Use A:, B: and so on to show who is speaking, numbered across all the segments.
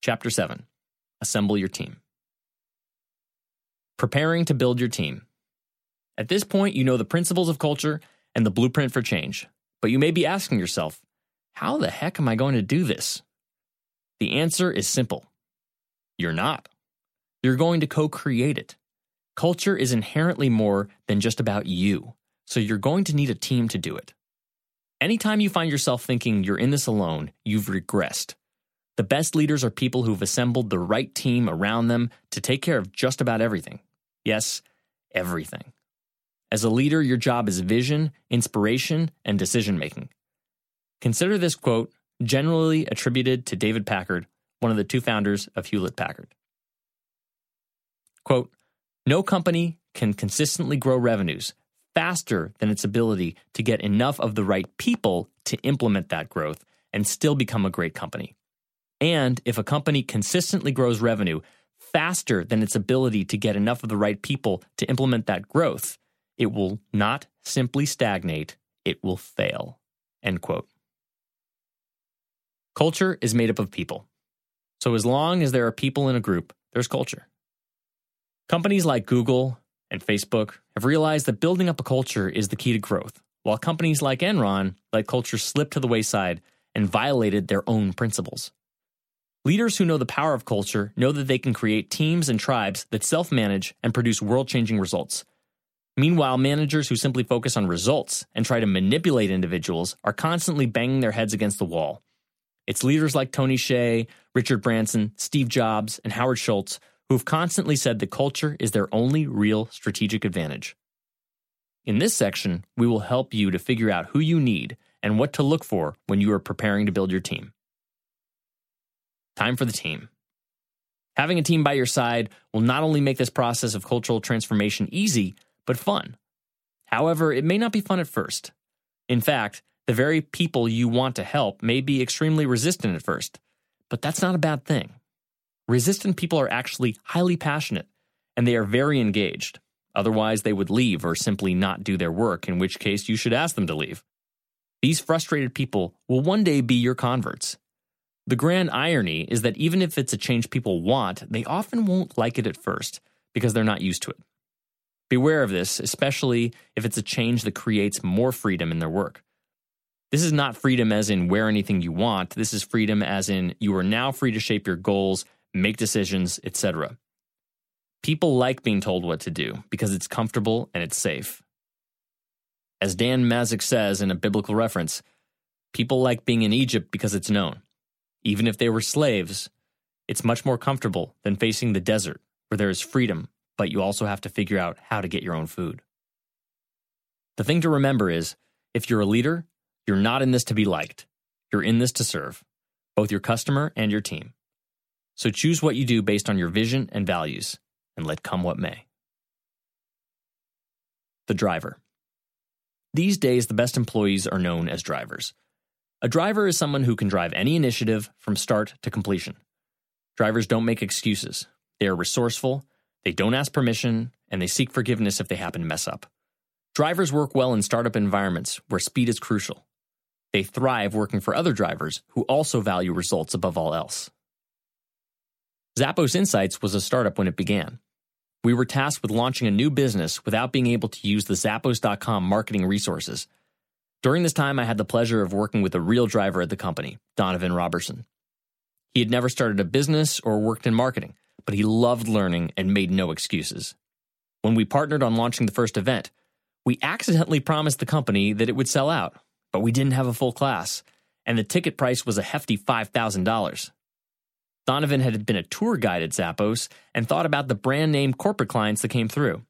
A: Chapter 7 Assemble Your Team. Preparing to build your team. At this point, you know the principles of culture and the blueprint for change, but you may be asking yourself, how the heck am I going to do this? The answer is simple you're not. You're going to co create it. Culture is inherently more than just about you, so you're going to need a team to do it. Anytime you find yourself thinking you're in this alone, you've regressed. The best leaders are people who've assembled the right team around them to take care of just about everything. Yes, everything. As a leader, your job is vision, inspiration, and decision making. Consider this quote, generally attributed to David Packard, one of the two founders of Hewlett Packard. Quote, no company can consistently grow revenues faster than its ability to get enough of the right people to implement that growth and still become a great company. And if a company consistently grows revenue faster than its ability to get enough of the right people to implement that growth, it will not simply stagnate, it will fail. End quote. Culture is made up of people. So as long as there are people in a group, there's culture. Companies like Google and Facebook have realized that building up a culture is the key to growth, while companies like Enron let culture slip to the wayside and violated their own principles. Leaders who know the power of culture know that they can create teams and tribes that self manage and produce world changing results. Meanwhile, managers who simply focus on results and try to manipulate individuals are constantly banging their heads against the wall. It's leaders like Tony Hsieh, Richard Branson, Steve Jobs, and Howard Schultz who've constantly said that culture is their only real strategic advantage. In this section, we will help you to figure out who you need and what to look for when you are preparing to build your team. Time for the team. Having a team by your side will not only make this process of cultural transformation easy, but fun. However, it may not be fun at first. In fact, the very people you want to help may be extremely resistant at first, but that's not a bad thing. Resistant people are actually highly passionate and they are very engaged. Otherwise, they would leave or simply not do their work, in which case you should ask them to leave. These frustrated people will one day be your converts. The grand irony is that even if it's a change people want, they often won't like it at first because they're not used to it. Beware of this, especially if it's a change that creates more freedom in their work. This is not freedom as in wear anything you want. This is freedom as in you are now free to shape your goals make decisions, etc. People like being told what to do because it's comfortable and it's safe. As Dan Mezick says in a biblical reference, people like being in Egypt because it's known. Even if they were slaves, it's much more comfortable than facing the desert where there is freedom, but you also have to figure out how to get your own food. The thing to remember is if you're a leader, you're not in this to be liked. You're in this to serve, both your customer and your team. So choose what you do based on your vision and values, and let come what may. The driver. These days, the best employees are known as drivers. A driver is someone who can drive any initiative from start to completion. Drivers don't make excuses. They are resourceful, they don't ask permission, and they seek forgiveness if they happen to mess up. Drivers work well in startup environments where speed is crucial. They thrive working for other drivers who also value results above all else. Zappos Insights was a startup when it began. We were tasked with launching a new business without being able to use the Zappos.com marketing resources. During this time, I had the pleasure of working with a real driver at the company, Donovan Robertson. He had never started a business or worked in marketing, but he loved learning and made no excuses. When we partnered on launching the first event, we accidentally promised the company that it would sell out, but we didn't have a full class, and the ticket price was a hefty $5,000. Donovan had been a tour guide at Zappos and thought about the brand name corporate clients that came through.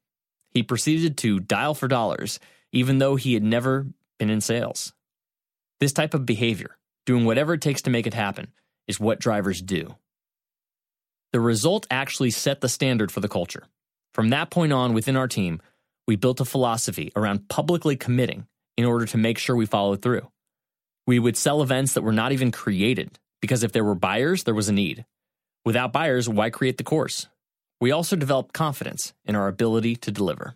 A: He proceeded to dial for dollars, even though he had never been in sales. This type of behavior, doing whatever it takes to make it happen, is what drivers do. The result actually set the standard for the culture. From that point on, within our team, we built a philosophy around publicly committing in order to make sure we followed through. We would sell events that were not even created because if there were buyers, there was a need. Without buyers, why create the course? We also developed confidence in our ability to deliver.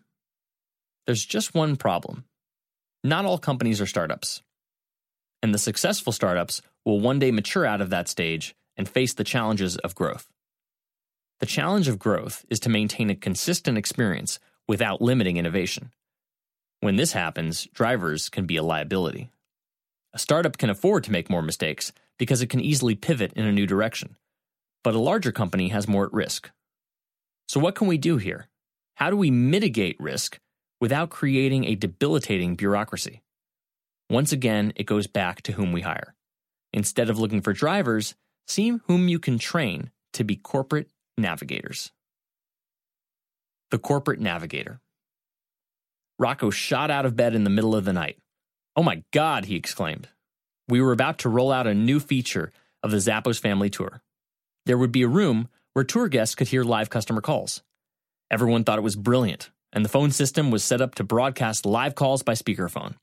A: There's just one problem. Not all companies are startups. And the successful startups will one day mature out of that stage and face the challenges of growth. The challenge of growth is to maintain a consistent experience without limiting innovation. When this happens, drivers can be a liability. A startup can afford to make more mistakes because it can easily pivot in a new direction, but a larger company has more at risk. So, what can we do here? How do we mitigate risk without creating a debilitating bureaucracy? Once again, it goes back to whom we hire. Instead of looking for drivers, see whom you can train to be corporate navigators. The corporate navigator. Rocco shot out of bed in the middle of the night. Oh my God, he exclaimed. We were about to roll out a new feature of the Zappos family tour. There would be a room where tour guests could hear live customer calls. Everyone thought it was brilliant, and the phone system was set up to broadcast live calls by speakerphone.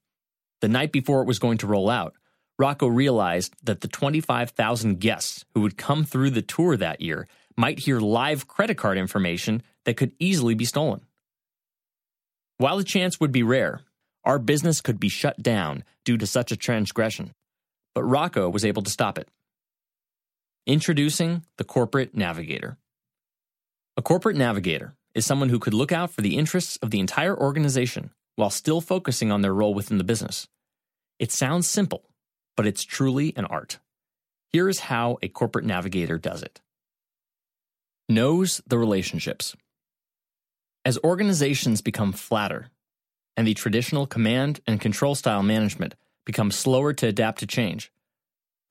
A: The night before it was going to roll out, Rocco realized that the 25,000 guests who would come through the tour that year might hear live credit card information that could easily be stolen. While the chance would be rare, our business could be shut down due to such a transgression, but Rocco was able to stop it. Introducing the Corporate Navigator. A corporate navigator is someone who could look out for the interests of the entire organization while still focusing on their role within the business. It sounds simple, but it's truly an art. Here is how a corporate navigator does it knows the relationships. As organizations become flatter and the traditional command and control style management becomes slower to adapt to change,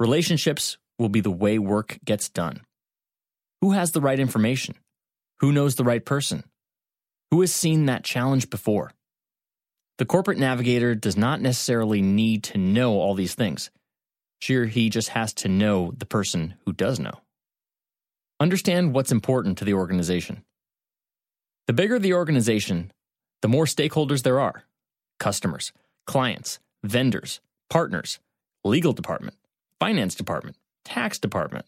A: relationships will be the way work gets done. Who has the right information? Who knows the right person? Who has seen that challenge before? The corporate navigator does not necessarily need to know all these things. She or he just has to know the person who does know. Understand what's important to the organization. The bigger the organization, the more stakeholders there are customers, clients, vendors, partners, legal department, finance department, tax department.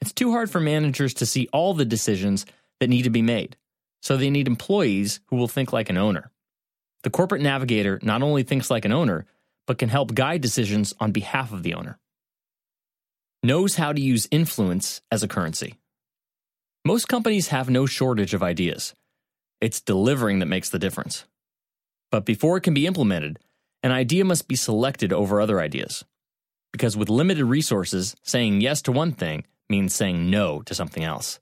A: It's too hard for managers to see all the decisions that need to be made, so they need employees who will think like an owner. The corporate navigator not only thinks like an owner, but can help guide decisions on behalf of the owner. Knows how to use influence as a currency. Most companies have no shortage of ideas. It's delivering that makes the difference. But before it can be implemented, an idea must be selected over other ideas. Because with limited resources, saying yes to one thing means saying no to something else.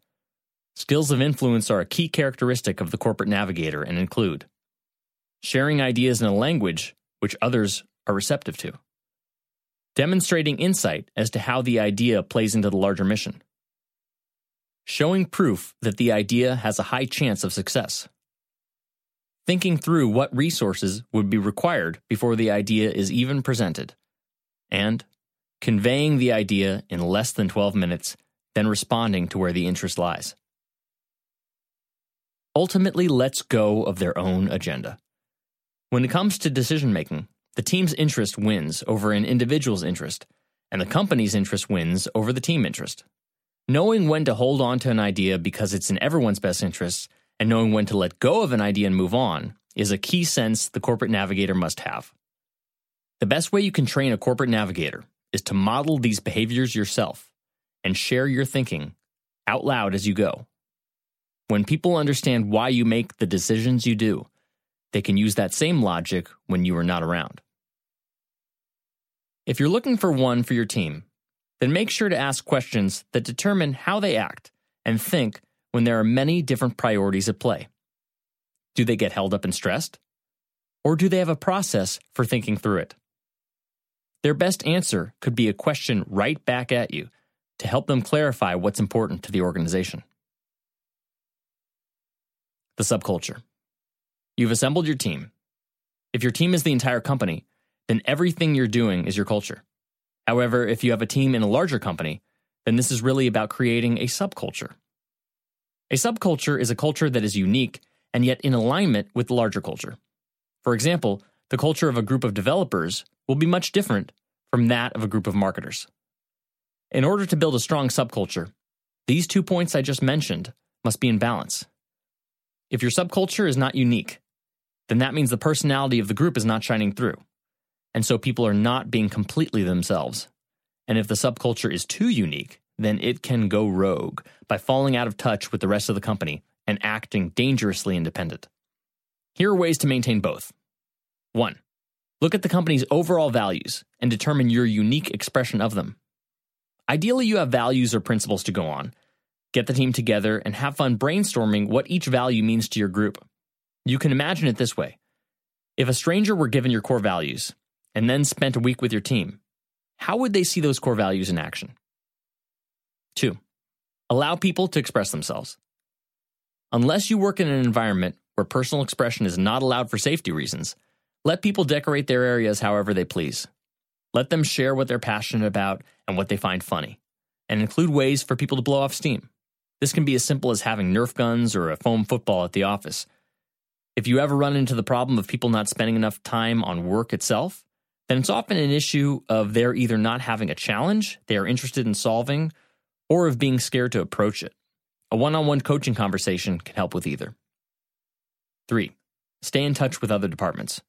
A: Skills of influence are a key characteristic of the corporate navigator and include sharing ideas in a language which others are receptive to, demonstrating insight as to how the idea plays into the larger mission, showing proof that the idea has a high chance of success. Thinking through what resources would be required before the idea is even presented. And conveying the idea in less than 12 minutes, then responding to where the interest lies. Ultimately, lets go of their own agenda. When it comes to decision making, the team's interest wins over an individual's interest, and the company's interest wins over the team interest. Knowing when to hold on to an idea because it's in everyone's best interests and knowing when to let go of an idea and move on is a key sense the corporate navigator must have. The best way you can train a corporate navigator is to model these behaviors yourself and share your thinking out loud as you go. When people understand why you make the decisions you do, they can use that same logic when you are not around. If you're looking for one for your team, then make sure to ask questions that determine how they act and think when there are many different priorities at play. Do they get held up and stressed? Or do they have a process for thinking through it? Their best answer could be a question right back at you to help them clarify what's important to the organization. The subculture. You've assembled your team. If your team is the entire company, then everything you're doing is your culture. However, if you have a team in a larger company, then this is really about creating a subculture. A subculture is a culture that is unique and yet in alignment with the larger culture. For example, the culture of a group of developers will be much different from that of a group of marketers. In order to build a strong subculture, these two points I just mentioned must be in balance. If your subculture is not unique, then that means the personality of the group is not shining through and so people are not being completely themselves. And if the subculture is too unique, then it can go rogue by falling out of touch with the rest of the company and acting dangerously independent. Here are ways to maintain both. 1. Look at the company's overall values and determine your unique expression of them. Ideally, you have values or principles to go on. Get the team together and have fun brainstorming what each value means to your group. You can imagine it this way if a stranger were given your core values and then spent a week with your team, how would they see those core values in action? Two, allow people to express themselves. Unless you work in an environment where personal expression is not allowed for safety reasons, let people decorate their areas however they please. Let them share what they're passionate about and what they find funny, and include ways for people to blow off steam. This can be as simple as having Nerf guns or a foam football at the office. If you ever run into the problem of people not spending enough time on work itself, then it's often an issue of they're either not having a challenge they are interested in solving or of being scared to approach it. A one on one coaching conversation can help with either. Three, stay in touch with other departments.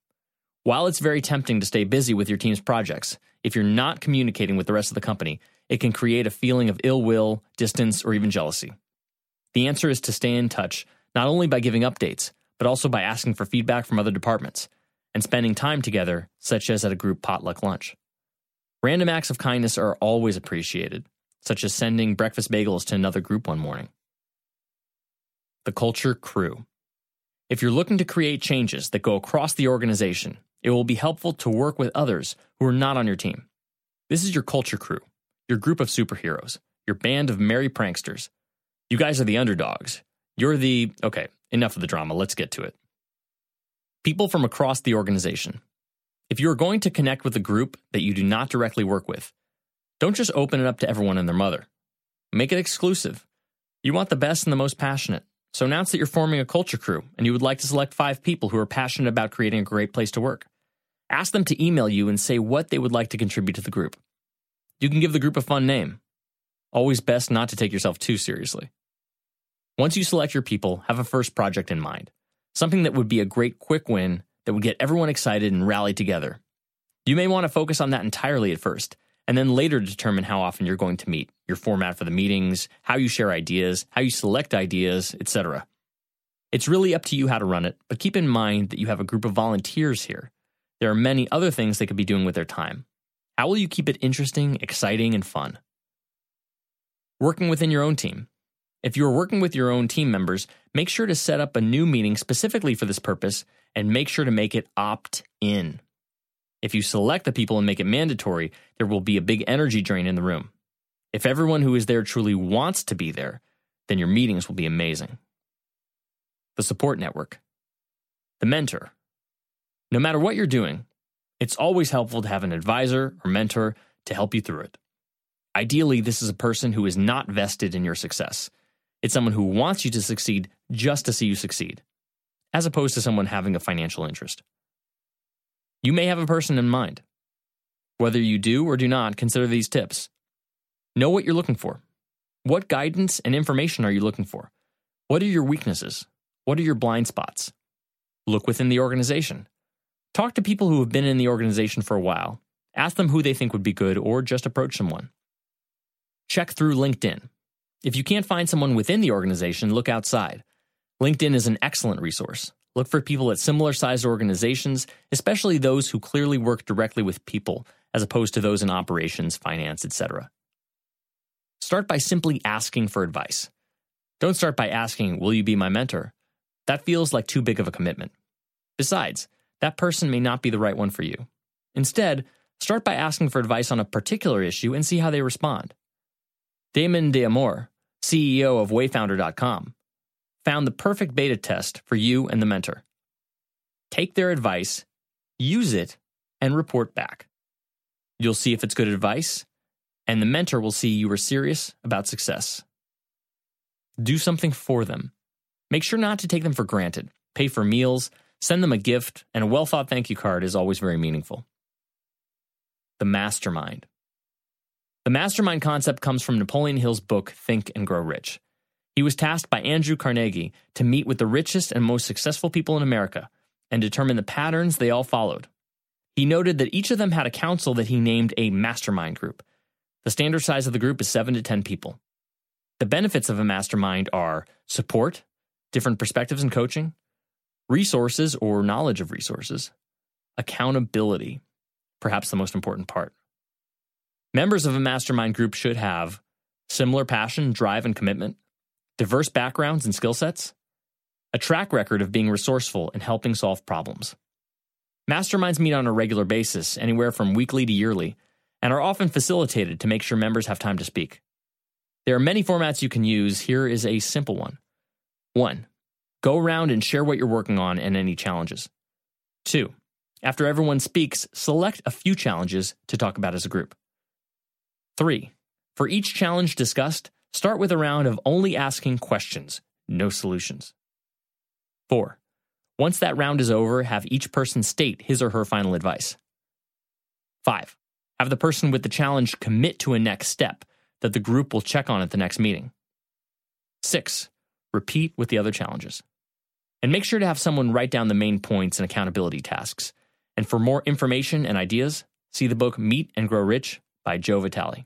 A: While it's very tempting to stay busy with your team's projects, if you're not communicating with the rest of the company, it can create a feeling of ill will, distance, or even jealousy. The answer is to stay in touch, not only by giving updates, but also by asking for feedback from other departments and spending time together, such as at a group potluck lunch. Random acts of kindness are always appreciated, such as sending breakfast bagels to another group one morning. The Culture Crew. If you're looking to create changes that go across the organization, it will be helpful to work with others who are not on your team. This is your culture crew, your group of superheroes, your band of merry pranksters. You guys are the underdogs. You're the, okay, enough of the drama, let's get to it. People from across the organization. If you are going to connect with a group that you do not directly work with, don't just open it up to everyone and their mother. Make it exclusive. You want the best and the most passionate. So announce that you're forming a culture crew and you would like to select five people who are passionate about creating a great place to work. Ask them to email you and say what they would like to contribute to the group. You can give the group a fun name. Always best not to take yourself too seriously. Once you select your people, have a first project in mind. Something that would be a great quick win that would get everyone excited and rally together. You may want to focus on that entirely at first, and then later determine how often you're going to meet, your format for the meetings, how you share ideas, how you select ideas, etc. It's really up to you how to run it, but keep in mind that you have a group of volunteers here. There are many other things they could be doing with their time. How will you keep it interesting, exciting, and fun? Working within your own team. If you are working with your own team members, make sure to set up a new meeting specifically for this purpose and make sure to make it opt in. If you select the people and make it mandatory, there will be a big energy drain in the room. If everyone who is there truly wants to be there, then your meetings will be amazing. The support network. The mentor. No matter what you're doing, it's always helpful to have an advisor or mentor to help you through it. Ideally, this is a person who is not vested in your success. It's someone who wants you to succeed just to see you succeed, as opposed to someone having a financial interest. You may have a person in mind. Whether you do or do not, consider these tips. Know what you're looking for. What guidance and information are you looking for? What are your weaknesses? What are your blind spots? Look within the organization. Talk to people who have been in the organization for a while. Ask them who they think would be good or just approach someone. Check through LinkedIn. If you can't find someone within the organization, look outside. LinkedIn is an excellent resource. Look for people at similar sized organizations, especially those who clearly work directly with people, as opposed to those in operations, finance, etc. Start by simply asking for advice. Don't start by asking, Will you be my mentor? That feels like too big of a commitment. Besides, that person may not be the right one for you. Instead, start by asking for advice on a particular issue and see how they respond. Damon D'Amore, CEO of Wayfounder.com, found the perfect beta test for you and the mentor. Take their advice, use it, and report back. You'll see if it's good advice, and the mentor will see you are serious about success. Do something for them. Make sure not to take them for granted. Pay for meals, send them a gift, and a well thought thank you card is always very meaningful. The mastermind. The mastermind concept comes from Napoleon Hill's book, Think and Grow Rich. He was tasked by Andrew Carnegie to meet with the richest and most successful people in America and determine the patterns they all followed. He noted that each of them had a council that he named a mastermind group. The standard size of the group is 7 to 10 people. The benefits of a mastermind are support, different perspectives and coaching, resources or knowledge of resources, accountability, perhaps the most important part. Members of a mastermind group should have similar passion, drive, and commitment, diverse backgrounds and skill sets, a track record of being resourceful and helping solve problems. Masterminds meet on a regular basis, anywhere from weekly to yearly, and are often facilitated to make sure members have time to speak. There are many formats you can use. Here is a simple one. 1. Go around and share what you're working on and any challenges. 2. After everyone speaks, select a few challenges to talk about as a group. 3. For each challenge discussed, start with a round of only asking questions, no solutions. 4. Once that round is over, have each person state his or her final advice. 5. Have the person with the challenge commit to a next step that the group will check on at the next meeting. 6. Repeat with the other challenges. And make sure to have someone write down the main points and accountability tasks. And for more information and ideas, see the book Meet and Grow Rich by Joe Vitale.